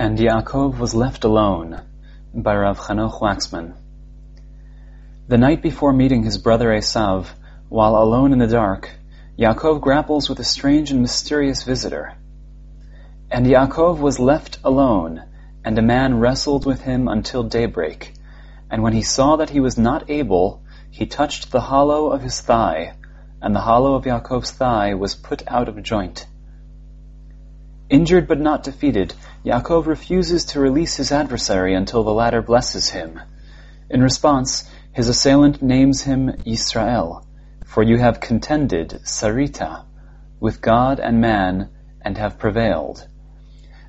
And Yaakov was left alone by Rav Chanoch Waxman. The night before meeting his brother Esav, while alone in the dark, Yaakov grapples with a strange and mysterious visitor. And Yaakov was left alone, and a man wrestled with him until daybreak. And when he saw that he was not able, he touched the hollow of his thigh, and the hollow of Yaakov's thigh was put out of joint. Injured but not defeated, Yaakov refuses to release his adversary until the latter blesses him. In response, his assailant names him Yisrael, for you have contended, Sarita, with God and man, and have prevailed.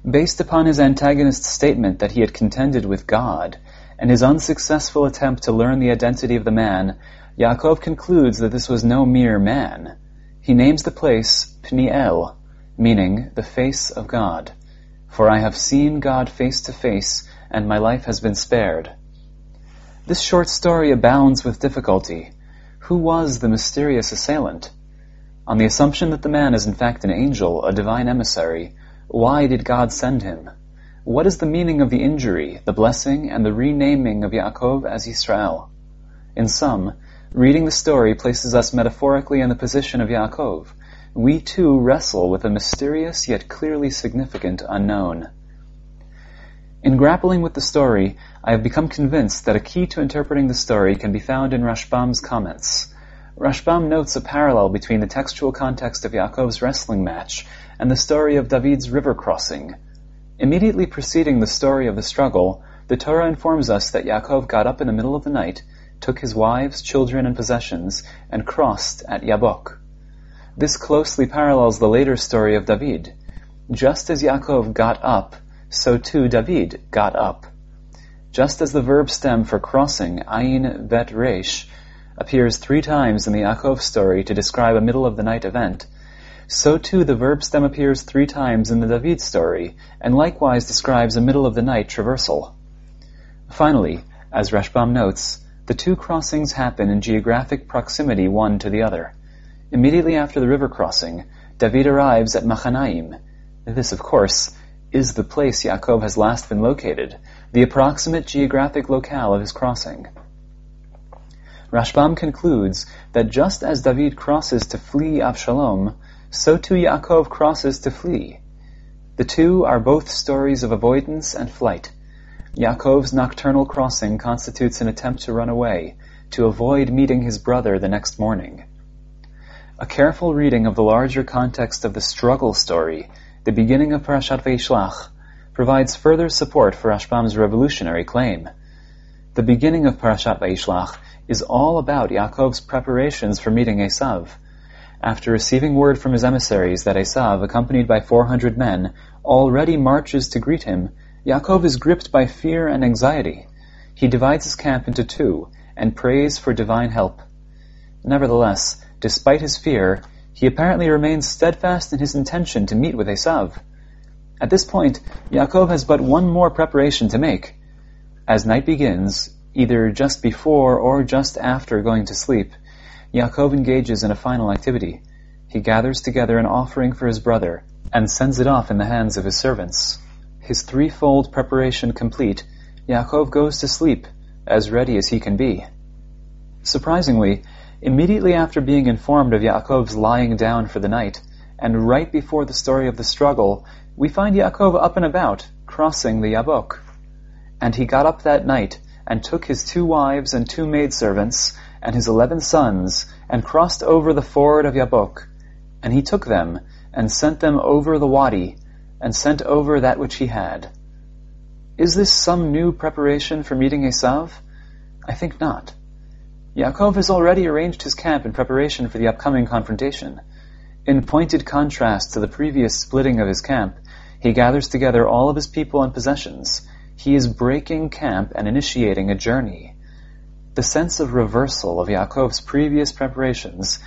Based upon his antagonist's statement that he had contended with God, and his unsuccessful attempt to learn the identity of the man, Yaakov concludes that this was no mere man. He names the place Pniel, meaning the face of God. For I have seen God face to face, and my life has been spared. This short story abounds with difficulty. Who was the mysterious assailant? On the assumption that the man is in fact an angel, a divine emissary, why did God send him? What is the meaning of the injury, the blessing, and the renaming of Yaakov as Israel? In sum, Reading the story places us metaphorically in the position of Yaakov. We too wrestle with a mysterious yet clearly significant unknown. In grappling with the story, I have become convinced that a key to interpreting the story can be found in Rashbam's comments. Rashbam notes a parallel between the textual context of Yaakov's wrestling match and the story of David's river crossing. Immediately preceding the story of the struggle, the Torah informs us that Yaakov got up in the middle of the night took his wives, children, and possessions, and crossed at Yabok. This closely parallels the later story of David. Just as Yaakov got up, so too David got up. Just as the verb stem for crossing, ayin bet resh, appears three times in the Yaakov story to describe a middle of the night event, so too the verb stem appears three times in the David story, and likewise describes a middle of the night traversal. Finally, as Rashbam notes, the two crossings happen in geographic proximity one to the other. Immediately after the river crossing, David arrives at Machanaim. This, of course, is the place Yaakov has last been located, the approximate geographic locale of his crossing. Rashbam concludes that just as David crosses to flee Avshalom, so too Yaakov crosses to flee. The two are both stories of avoidance and flight. Yaakov's nocturnal crossing constitutes an attempt to run away, to avoid meeting his brother the next morning. A careful reading of the larger context of the struggle story, the beginning of Parashat Vayishlach, provides further support for Rashbam's revolutionary claim. The beginning of Parashat Vayishlach is all about Yaakov's preparations for meeting Esav. After receiving word from his emissaries that Esav, accompanied by 400 men, already marches to greet him, Yaakov is gripped by fear and anxiety. He divides his camp into two and prays for divine help. Nevertheless, despite his fear, he apparently remains steadfast in his intention to meet with Esav. At this point, Yaakov has but one more preparation to make. As night begins, either just before or just after going to sleep, Yaakov engages in a final activity. He gathers together an offering for his brother and sends it off in the hands of his servants. His threefold preparation complete, Yaakov goes to sleep, as ready as he can be. Surprisingly, immediately after being informed of Yaakov's lying down for the night, and right before the story of the struggle, we find Yaakov up and about, crossing the Yabok. And he got up that night, and took his two wives and two maidservants, and his eleven sons, and crossed over the ford of Yabok. And he took them, and sent them over the wadi, and sent over that which he had. Is this some new preparation for meeting Esav? I think not. Yaakov has already arranged his camp in preparation for the upcoming confrontation. In pointed contrast to the previous splitting of his camp, he gathers together all of his people and possessions. He is breaking camp and initiating a journey. The sense of reversal of Yaakov's previous preparations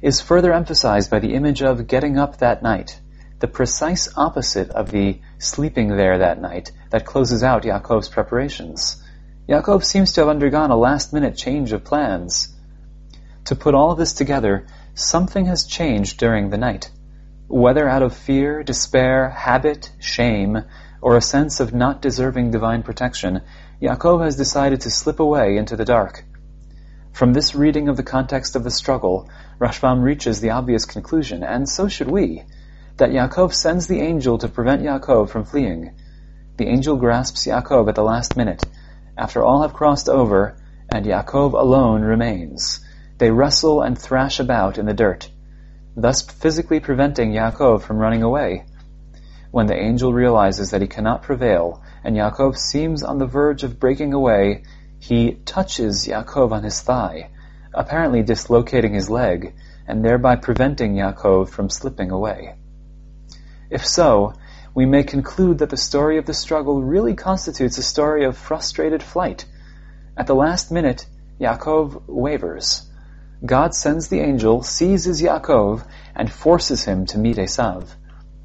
is further emphasized by the image of getting up that night, the precise opposite of the sleeping there that night that closes out Yaakov's preparations. Yaakov seems to have undergone a last minute change of plans. To put all this together, something has changed during the night. Whether out of fear, despair, habit, shame, or a sense of not deserving divine protection, Yaakov has decided to slip away into the dark. From this reading of the context of the struggle, Rashbam reaches the obvious conclusion, and so should we, that Yaakov sends the angel to prevent Yaakov from fleeing. The angel grasps Yaakov at the last minute, after all have crossed over, and Yaakov alone remains. They wrestle and thrash about in the dirt, thus physically preventing Yaakov from running away. When the angel realizes that he cannot prevail, and Yaakov seems on the verge of breaking away, he touches Yaakov on his thigh, apparently dislocating his leg, and thereby preventing Yaakov from slipping away. If so, we may conclude that the story of the struggle really constitutes a story of frustrated flight. At the last minute, Yaakov wavers. God sends the angel, seizes Yaakov, and forces him to meet Esav.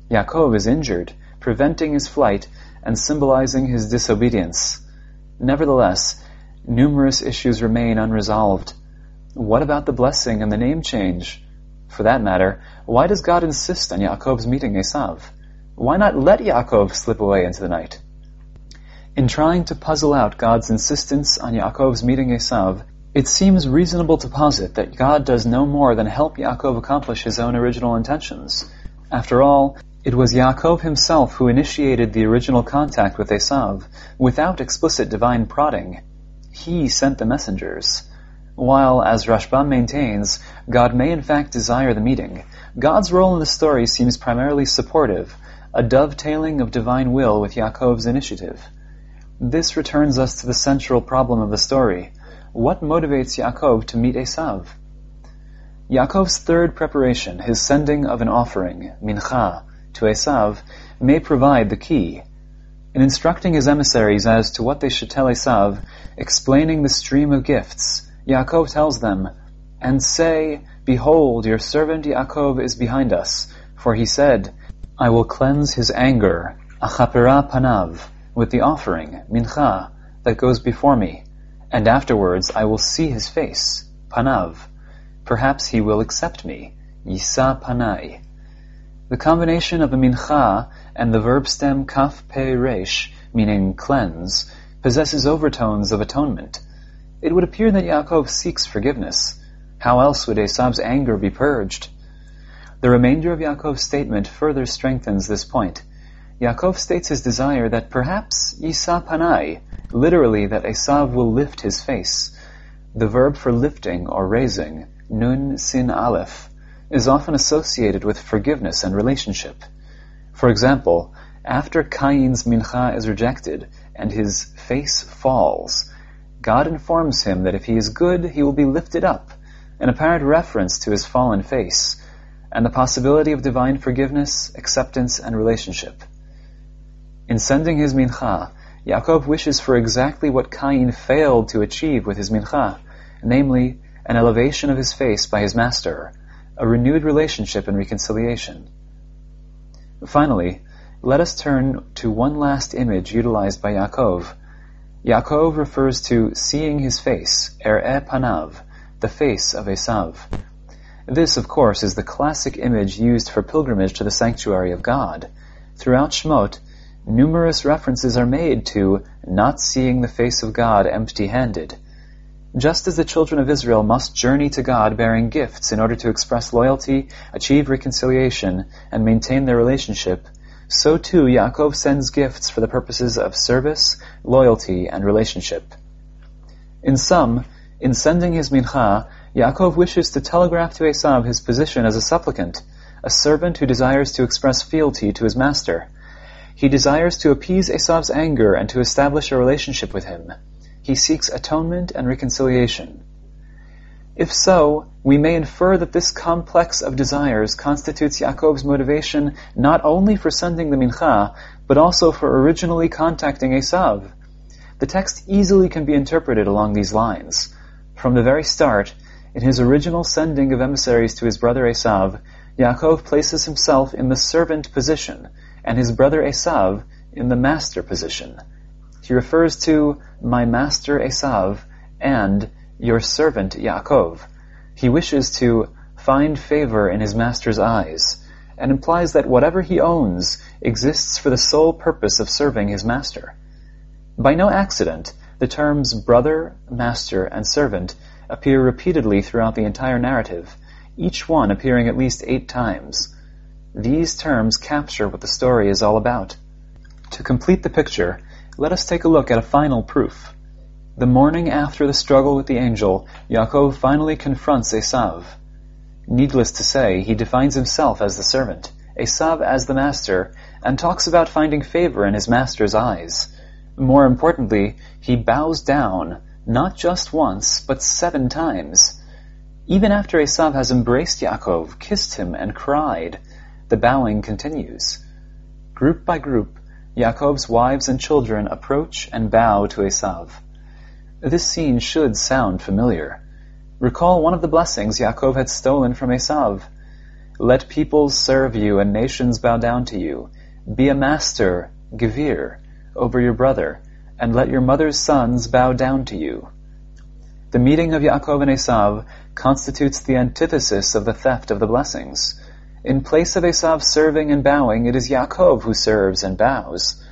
Yaakov is injured, preventing his flight and symbolizing his disobedience. Nevertheless, numerous issues remain unresolved. What about the blessing and the name change? For that matter, why does God insist on Yaakov's meeting Esav? Why not let Yaakov slip away into the night? In trying to puzzle out God's insistence on Yaakov's meeting Esav, it seems reasonable to posit that God does no more than help Yaakov accomplish his own original intentions. After all, it was Yaakov himself who initiated the original contact with Esav, without explicit divine prodding. He sent the messengers. While, as Rashbam maintains, God may in fact desire the meeting, God's role in the story seems primarily supportive, a dovetailing of divine will with Yaakov's initiative. This returns us to the central problem of the story, what motivates Yaakov to meet Esav? Yaakov's third preparation, his sending of an offering, mincha, to Esav, may provide the key. In instructing his emissaries as to what they should tell Esav, explaining the stream of gifts, Yaakov tells them, And say, Behold, your servant Yaakov is behind us, for he said, I will cleanse his anger, achapera panav, with the offering, mincha, that goes before me and afterwards I will see his face, panav. Perhaps he will accept me, yisa panai. The combination of a mincha and the verb stem kaf pe resh, meaning cleanse, possesses overtones of atonement. It would appear that Yaakov seeks forgiveness. How else would Esav's anger be purged? The remainder of Yaakov's statement further strengthens this point. Yaakov states his desire that perhaps Yisa Panai, literally that Esav will lift his face. The verb for lifting or raising, nun sin aleph, is often associated with forgiveness and relationship. For example, after Cain's mincha is rejected and his face falls, God informs him that if he is good, he will be lifted up, an apparent reference to his fallen face, and the possibility of divine forgiveness, acceptance, and relationship. In sending his mincha, Yaakov wishes for exactly what Cain failed to achieve with his mincha, namely, an elevation of his face by his master, a renewed relationship and reconciliation. Finally, let us turn to one last image utilized by Yaakov. Yaakov refers to seeing his face, er'e panav, the face of Esav. This, of course, is the classic image used for pilgrimage to the sanctuary of God. Throughout Shemot, numerous references are made to not seeing the face of God empty-handed. Just as the children of Israel must journey to God bearing gifts in order to express loyalty, achieve reconciliation, and maintain their relationship, so too Yaakov sends gifts for the purposes of service, loyalty, and relationship. In sum, in sending his mincha, Yaakov wishes to telegraph to Esav his position as a supplicant, a servant who desires to express fealty to his master. He desires to appease Esav's anger and to establish a relationship with him. He seeks atonement and reconciliation. If so, we may infer that this complex of desires constitutes Yaakov's motivation not only for sending the mincha, but also for originally contacting Esav. The text easily can be interpreted along these lines. From the very start, in his original sending of emissaries to his brother Esav, Yaakov places himself in the servant position, and his brother Esav in the master position. He refers to my master Esav and your servant Yaakov. He wishes to find favor in his master's eyes, and implies that whatever he owns exists for the sole purpose of serving his master. By no accident, the terms brother, master, and servant appear repeatedly throughout the entire narrative, each one appearing at least eight times. These terms capture what the story is all about. To complete the picture, let us take a look at a final proof. The morning after the struggle with the angel, Yaakov finally confronts Esav. Needless to say, he defines himself as the servant, Esav as the master, and talks about finding favor in his master's eyes. More importantly, he bows down, not just once, but seven times. Even after Esav has embraced Yaakov, kissed him, and cried, the bowing continues. Group by group, Yaakov's wives and children approach and bow to Esav. This scene should sound familiar. Recall one of the blessings Yaakov had stolen from Esav. Let peoples serve you and nations bow down to you. Be a master, Gevir, over your brother, and let your mother's sons bow down to you. The meeting of Yaakov and Esav constitutes the antithesis of the theft of the blessings. In place of Esav serving and bowing, it is Yaakov who serves and bows.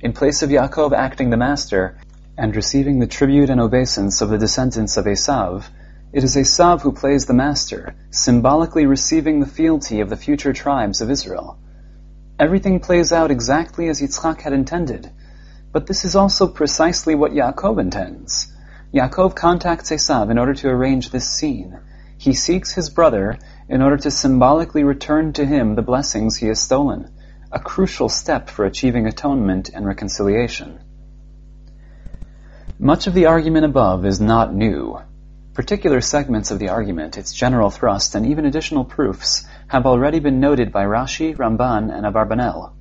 In place of Yaakov acting the master and receiving the tribute and obeisance of the descendants of Esav, it is Esav who plays the master, symbolically receiving the fealty of the future tribes of Israel. Everything plays out exactly as Yitzchak had intended, but this is also precisely what Yaakov intends. Yaakov contacts Esav in order to arrange this scene. He seeks his brother in order to symbolically return to him the blessings he has stolen, a crucial step for achieving atonement and reconciliation. Much of the argument above is not new. Particular segments of the argument, its general thrust, and even additional proofs have already been noted by Rashi, Ramban, and Abarbanel.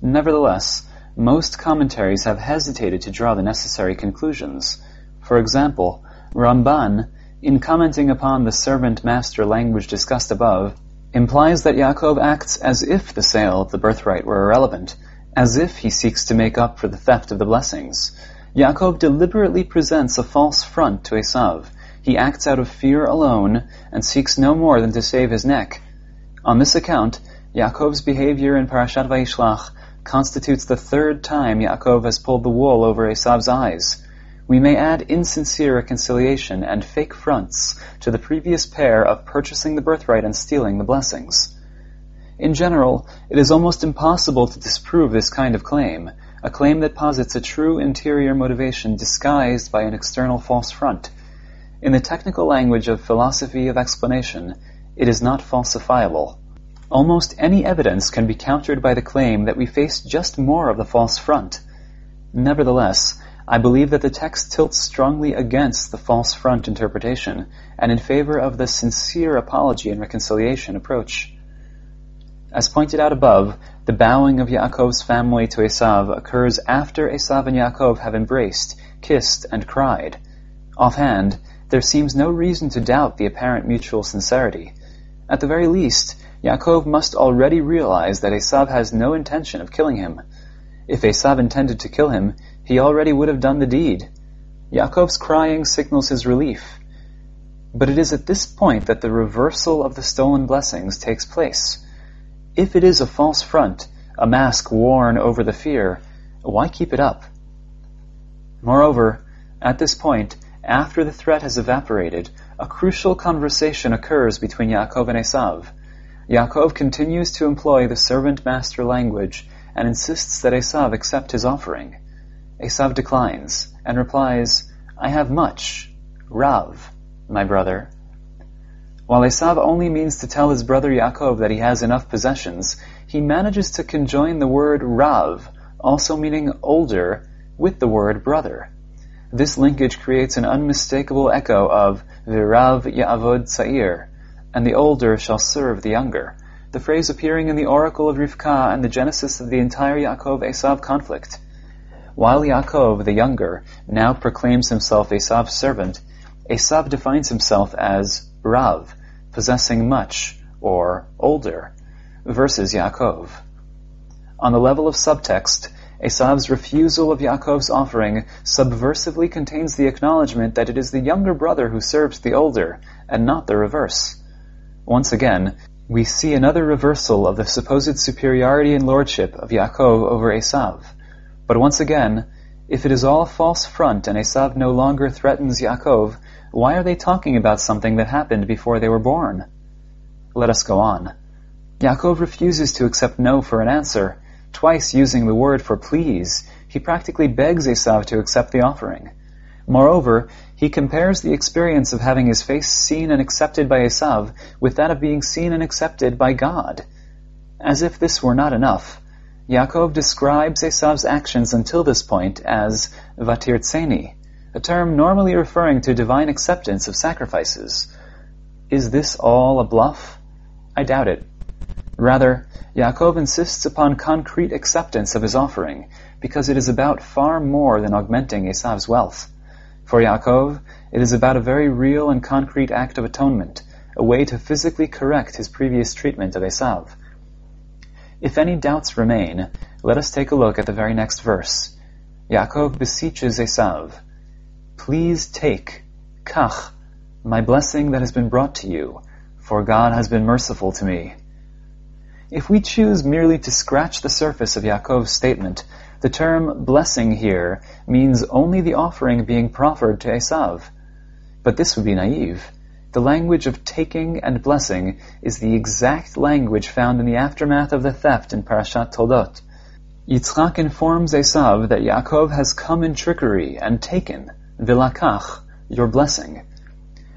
Nevertheless, most commentaries have hesitated to draw the necessary conclusions. For example, Ramban in commenting upon the servant-master language discussed above, implies that Yaakov acts as if the sale of the birthright were irrelevant, as if he seeks to make up for the theft of the blessings. Yaakov deliberately presents a false front to Esav. He acts out of fear alone and seeks no more than to save his neck. On this account, Yaakov's behavior in Parashat Vayishlach constitutes the third time Yaakov has pulled the wool over Esav's eyes. We may add insincere reconciliation and fake fronts to the previous pair of purchasing the birthright and stealing the blessings. In general, it is almost impossible to disprove this kind of claim, a claim that posits a true interior motivation disguised by an external false front. In the technical language of philosophy of explanation, it is not falsifiable. Almost any evidence can be countered by the claim that we face just more of the false front. Nevertheless, I believe that the text tilts strongly against the false front interpretation and in favor of the sincere apology and reconciliation approach. As pointed out above, the bowing of Yaakov's family to Esav occurs after Esav and Yaakov have embraced, kissed, and cried. Offhand, there seems no reason to doubt the apparent mutual sincerity. At the very least, Yaakov must already realize that Esav has no intention of killing him. If Esav intended to kill him, he already would have done the deed. Yaakov's crying signals his relief. But it is at this point that the reversal of the stolen blessings takes place. If it is a false front, a mask worn over the fear, why keep it up? Moreover, at this point, after the threat has evaporated, a crucial conversation occurs between Yaakov and Esav. Yaakov continues to employ the servant-master language and insists that Esav accept his offering. Esav declines and replies, I have much, Rav, my brother. While Esav only means to tell his brother Yaakov that he has enough possessions, he manages to conjoin the word Rav, also meaning older, with the word brother. This linkage creates an unmistakable echo of Virav Ya'avod Sa'ir, and the older shall serve the younger, the phrase appearing in the oracle of Rivka and the genesis of the entire Yaakov-Esav conflict. While Yaakov, the younger, now proclaims himself Esav's servant, Esav defines himself as Rav, possessing much, or older, versus Yaakov. On the level of subtext, Esav's refusal of Yaakov's offering subversively contains the acknowledgement that it is the younger brother who serves the older, and not the reverse. Once again, we see another reversal of the supposed superiority and lordship of Yaakov over Esav. But once again, if it is all false front and Esav no longer threatens Yaakov, why are they talking about something that happened before they were born? Let us go on. Yaakov refuses to accept no for an answer, twice using the word for please. He practically begs Esav to accept the offering. Moreover, he compares the experience of having his face seen and accepted by Esav with that of being seen and accepted by God. As if this were not enough, Yaakov describes Esav's actions until this point as vatirtseni, a term normally referring to divine acceptance of sacrifices. Is this all a bluff? I doubt it. Rather, Yaakov insists upon concrete acceptance of his offering, because it is about far more than augmenting Esav's wealth. For Yaakov, it is about a very real and concrete act of atonement, a way to physically correct his previous treatment of Esav. If any doubts remain, let us take a look at the very next verse. Yaakov beseeches Esav, Please take, kach, my blessing that has been brought to you, for God has been merciful to me. If we choose merely to scratch the surface of Yaakov's statement, the term blessing here means only the offering being proffered to Esav. But this would be naive. The language of taking and blessing is the exact language found in the aftermath of the theft in Parashat Toldot. Yitzchak informs Esav that Yaakov has come in trickery and taken, vilakach, your blessing.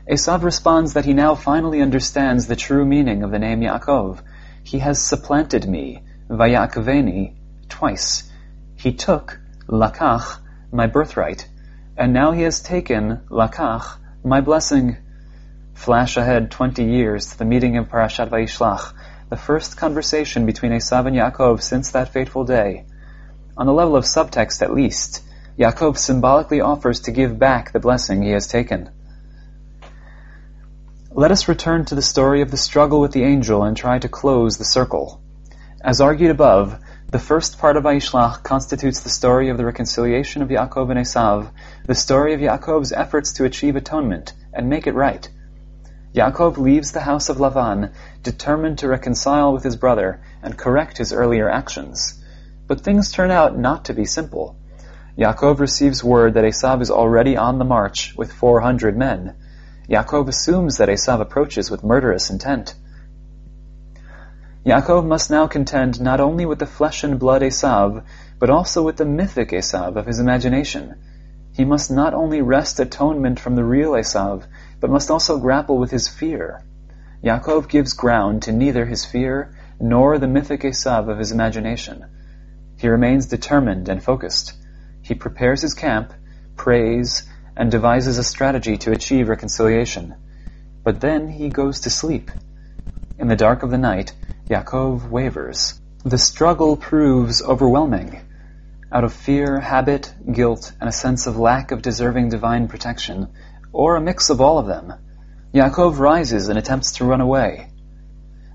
Esav responds that he now finally understands the true meaning of the name Yaakov. He has supplanted me, vayakveni, twice. He took, lakach, my birthright, and now he has taken, lakach, my blessing. Flash ahead twenty years to the meeting in Parashat Vayishlach, the first conversation between Esav and Yaakov since that fateful day. On the level of subtext at least, Yaakov symbolically offers to give back the blessing he has taken. Let us return to the story of the struggle with the angel and try to close the circle. As argued above, the first part of Vayishlach constitutes the story of the reconciliation of Yaakov and Esav, the story of Yaakov's efforts to achieve atonement and make it right. Yaakov leaves the house of Lavan, determined to reconcile with his brother and correct his earlier actions. But things turn out not to be simple. Yaakov receives word that Esav is already on the march with 400 men. Yaakov assumes that Esav approaches with murderous intent. Yaakov must now contend not only with the flesh and blood Esav, but also with the mythic Esav of his imagination. He must not only wrest atonement from the real Esav, but must also grapple with his fear. Yaakov gives ground to neither his fear nor the mythic Esav of his imagination. He remains determined and focused. He prepares his camp, prays, and devises a strategy to achieve reconciliation. But then he goes to sleep. In the dark of the night, Yaakov wavers. The struggle proves overwhelming. Out of fear, habit, guilt, and a sense of lack of deserving divine protection, or a mix of all of them, Yaakov rises and attempts to run away.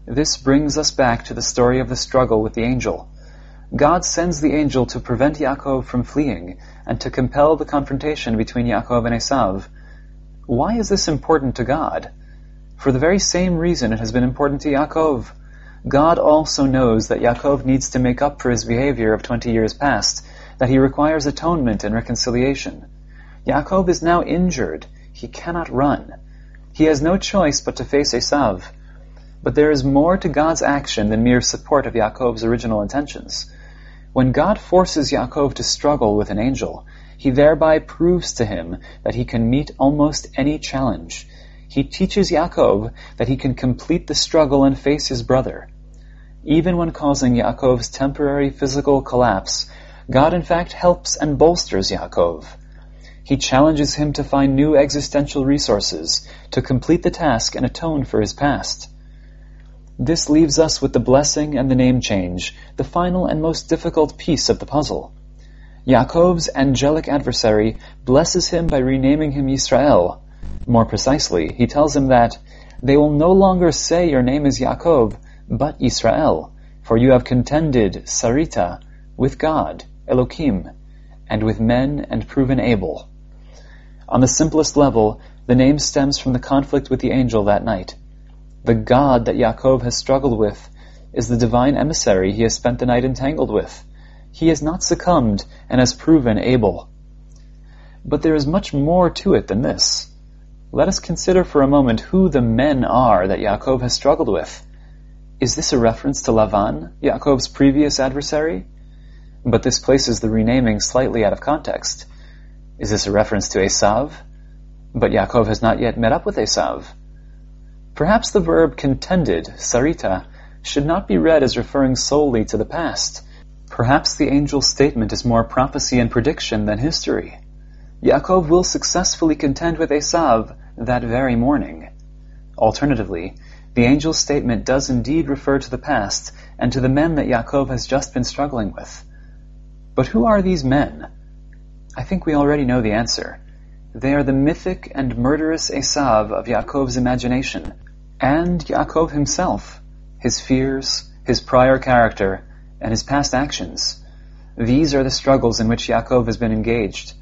This brings us back to the story of the struggle with the angel. God sends the angel to prevent Yaakov from fleeing and to compel the confrontation between Yaakov and Esav. Why is this important to God? For the very same reason it has been important to Yaakov. God also knows that Yaakov needs to make up for his behavior of 20 years past, that he requires atonement and reconciliation. Yaakov is now injured. He cannot run. He has no choice but to face Esav. But there is more to God's action than mere support of Yaakov's original intentions. When God forces Yaakov to struggle with an angel, he thereby proves to him that he can meet almost any challenge. He teaches Yaakov that he can complete the struggle and face his brother. Even when causing Yaakov's temporary physical collapse, God in fact helps and bolsters Yaakov. He challenges him to find new existential resources, to complete the task and atone for his past. This leaves us with the blessing and the name change, the final and most difficult piece of the puzzle. Yaakov's angelic adversary blesses him by renaming him Yisrael. More precisely, he tells him that they will no longer say your name is Yaakov, but Israel, for you have contended, Sarita, with God, Elohim, and with men and proven able. On the simplest level, the name stems from the conflict with the angel that night. The God that Yaakov has struggled with is the divine emissary he has spent the night entangled with. He has not succumbed and has proven able. But there is much more to it than this. Let us consider for a moment who the men are that Yaakov has struggled with. Is this a reference to Lavan, Yaakov's previous adversary? But this places the renaming slightly out of context. Is this a reference to Esav? But Yaakov has not yet met up with Esav. Perhaps the verb contended, sarita, should not be read as referring solely to the past. Perhaps the angel's statement is more prophecy and prediction than history. Yaakov will successfully contend with Esav that very morning. Alternatively, the angel's statement does indeed refer to the past and to the men that Yaakov has just been struggling with. But who are these men? I think we already know the answer. They are the mythic and murderous Esav of Yaakov's imagination, and Yaakov himself, his fears, his prior character, and his past actions. These are the struggles in which Yaakov has been engaged.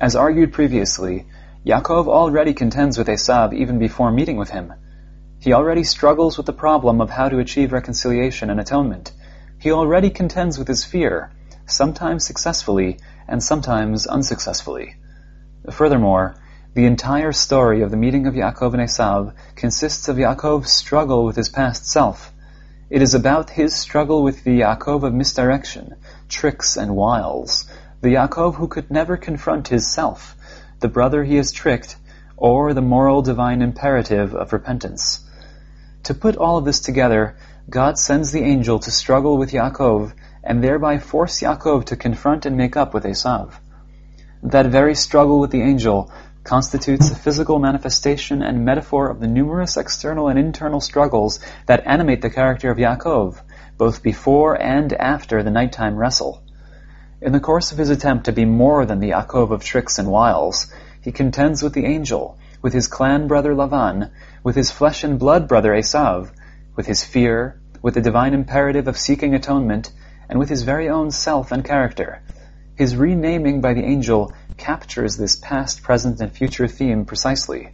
As argued previously, Yaakov already contends with Esav even before meeting with him. He already struggles with the problem of how to achieve reconciliation and atonement. He already contends with his fear, sometimes successfully and sometimes unsuccessfully. Furthermore, the entire story of the meeting of Yaakov and Esav consists of Yaakov's struggle with his past self. It is about his struggle with the Yaakov of misdirection, tricks, and wiles, the Yaakov who could never confront his self, the brother he has tricked, or the moral divine imperative of repentance. To put all of this together, God sends the angel to struggle with Yaakov and thereby force Yaakov to confront and make up with Esav. That very struggle with the angel constitutes a physical manifestation and metaphor of the numerous external and internal struggles that animate the character of Yaakov, both before and after the nighttime wrestle. In the course of his attempt to be more than the Yaakov of tricks and wiles, he contends with the angel, with his clan brother Lavan, with his flesh and blood brother Esav, with his fear, with the divine imperative of seeking atonement, and with his very own self and character. His renaming by the angel captures this past, present, and future theme precisely.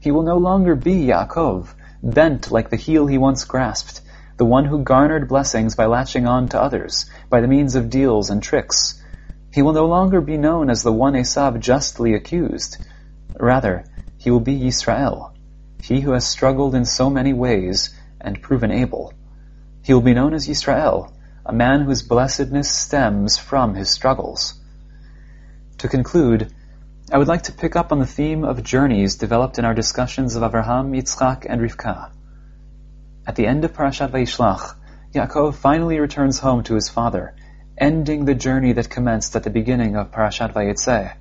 He will no longer be Yaakov, bent like the heel he once grasped, the one who garnered blessings by latching on to others, by the means of deals and tricks. He will no longer be known as the one Esav justly accused. Rather, he will be Yisrael, he who has struggled in so many ways and proven able. He will be known as Yisrael, a man whose blessedness stems from his struggles. To conclude, I would like to pick up on the theme of journeys developed in our discussions of Avraham, Yitzchak, and Rivka. At the end of Parashat Vayishlach, Yaakov finally returns home to his father, ending the journey that commenced at the beginning of Parashat Vayetzeh.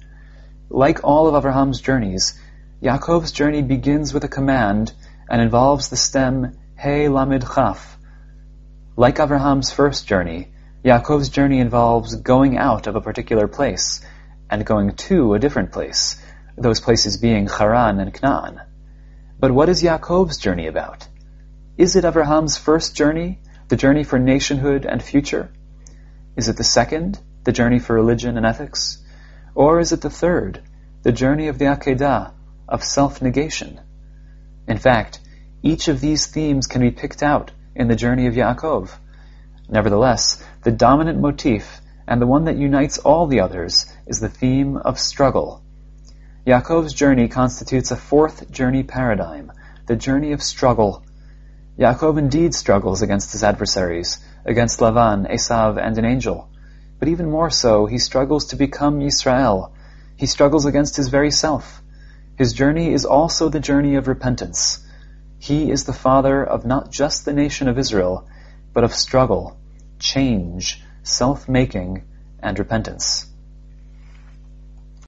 Like all of Avraham's journeys, Yaakov's journey begins with a command and involves the stem He Lamed Chaf. Like Avraham's first journey, Yaakov's journey involves going out of a particular place and going to a different place, those places being Haran and Canaan. But what is Yaakov's journey about? Is it Avraham's first journey, the journey for nationhood and future? Is it the second, the journey for religion and ethics? Or is it the third, the journey of the Akedah, of self-negation. In fact, each of these themes can be picked out in the journey of Yaakov. Nevertheless, the dominant motif and the one that unites all the others is the theme of struggle. Yaakov's journey constitutes a fourth journey paradigm, the journey of struggle. Yaakov indeed struggles against his adversaries, against Lavan, Esav, and an angel. But even more so, he struggles to become Yisrael. He struggles against his very self. His journey is also the journey of repentance. He is the father of not just the nation of Israel, but of struggle, change, self-making, and repentance.